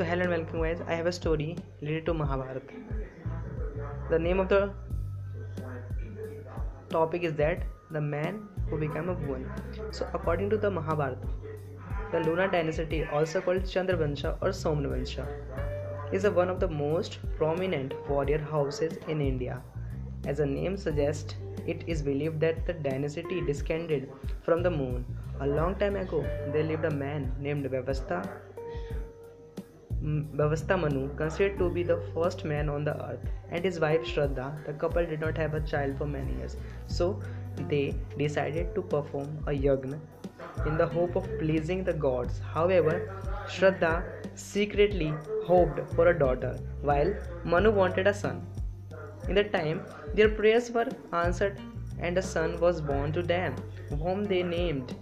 So, hello and welcome, guys. I have a story related to Mahabharata. The name of the topic is that the man who became a woman. So, according to the Mahabharata, the Luna dynasty, also called Chandravansha or Somnavansha, is one of the most prominent warrior houses in India. As the name suggests, it is believed that the dynasty descended from the moon. A long time ago, there lived a man named Vaivasvata Vaivasvata Manu, considered to be the first man on the earth, and his wife Shraddha. The couple did not have a child for many years, so they decided to perform a yagna in the hope of pleasing the gods. However, Shraddha secretly hoped for a daughter, while Manu wanted a son. In the time, their prayers were answered, and a son was born to them, whom they named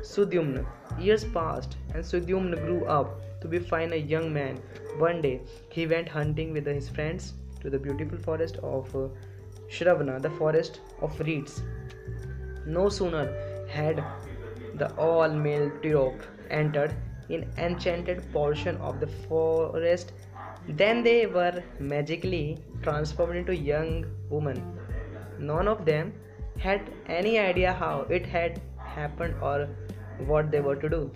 Sudyumna. Years passed, and Sudyumna grew up to be fine a young man. One day, he went hunting with his friends to the beautiful forest of uh, Sharavana, the forest of reeds. No sooner had the all-male Tirop entered in enchanted portion of the forest than they were magically transformed into young women. None of them had any idea how it had happened or what they were to do.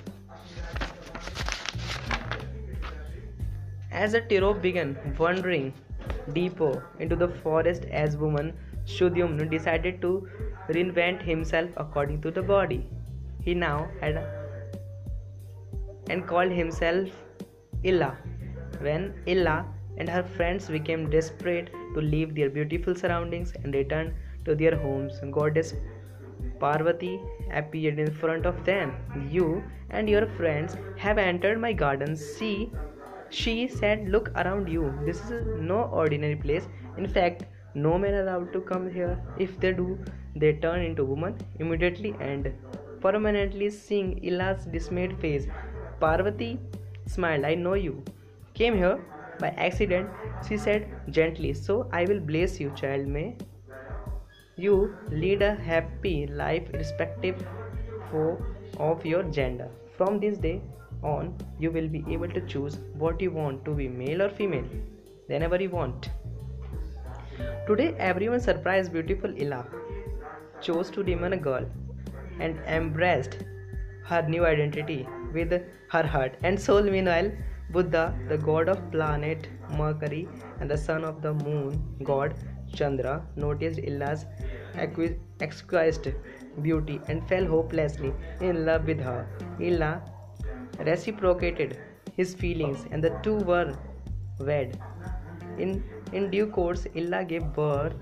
As the Tirop began wandering deeper into the forest as woman, Sudyumna decided to reinvent himself according to the body. He now had and called himself Ila. When Ila and her friends became desperate to leave their beautiful surroundings and return to their homes, goddess Parvati appeared in front of them. You and your friends have entered my garden. See, she said, Look around you. This is no ordinary place. In fact, no men are allowed to come here. If they do, they turn into women immediately and permanently. Seeing Ila's dismayed face, Parvati smiled. I know you came here by accident, she said gently. So I will bless you, child. May you lead a happy life irrespective of your gender. From this day, on, you will be able to choose what you want to be male or female whenever you want. Today, everyone surprised beautiful Ila chose to remain a girl and embraced her new identity with her heart and soul. Meanwhile, Budha, the god of planet Mercury and the son of the moon god Chandra, noticed Ila's exquisite beauty and fell hopelessly in love with her. Ila reciprocated his feelings and the two were wed. In, in due course, Ila gave birth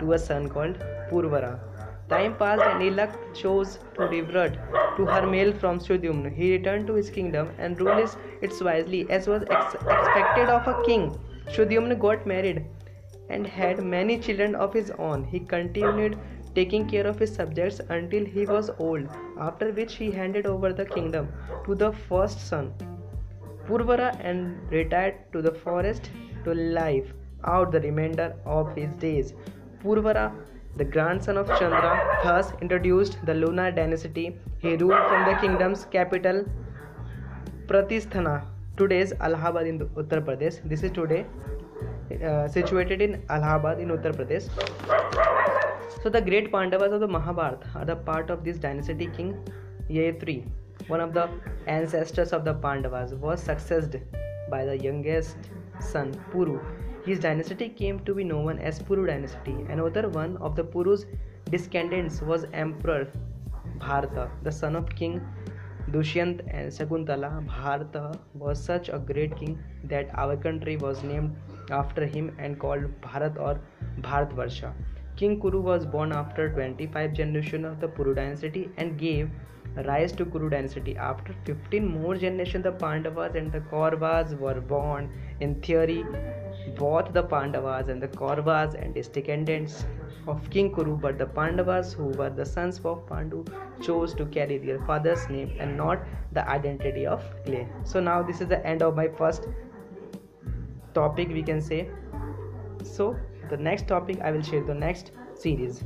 to a son called Pururava. Time passed and Illa chose to revert to her male from Sudyumna. He returned to his kingdom and ruled it wisely as was ex- expected of a king. Sudyumna got married and had many children of his own. He continued taking care of his subjects until he was old, after which he handed over the kingdom to the first son, Pururava, and retired to the forest to live out the remainder of his days. Pururava, the grandson of Chandra, thus introduced the Lunar dynasty. He ruled from the kingdom's capital, Pratisthana, today's Allahabad in Uttar Pradesh. This is today uh, situated in Allahabad in Uttar Pradesh. So the great Pandavas of the Mahabharata are the part of this dynasty. King Yayati, one of the ancestors of the Pandavas, was succeeded by the youngest son Puru. His dynasty came to be known as Puru dynasty. Another one of the Puru's descendants was Emperor Bharata, the son of King Dushyant and Sakuntala. Bharata was such a great king that our country was named after him and called Bharat or Bharatvarsha. King Kuru was born after 25 generations of the Puru dynasty and gave rise to Kuru dynasty. After 15 more generations, the Pandavas and the Kauravas were born. In theory, both the Pandavas and the Kauravas and his descendants of King Kuru, but the Pandavas, who were the sons of Pandu, chose to carry their father's name and not the identity of clay. So now this is the end of my first topic, we can say. So the next topic I will share the next series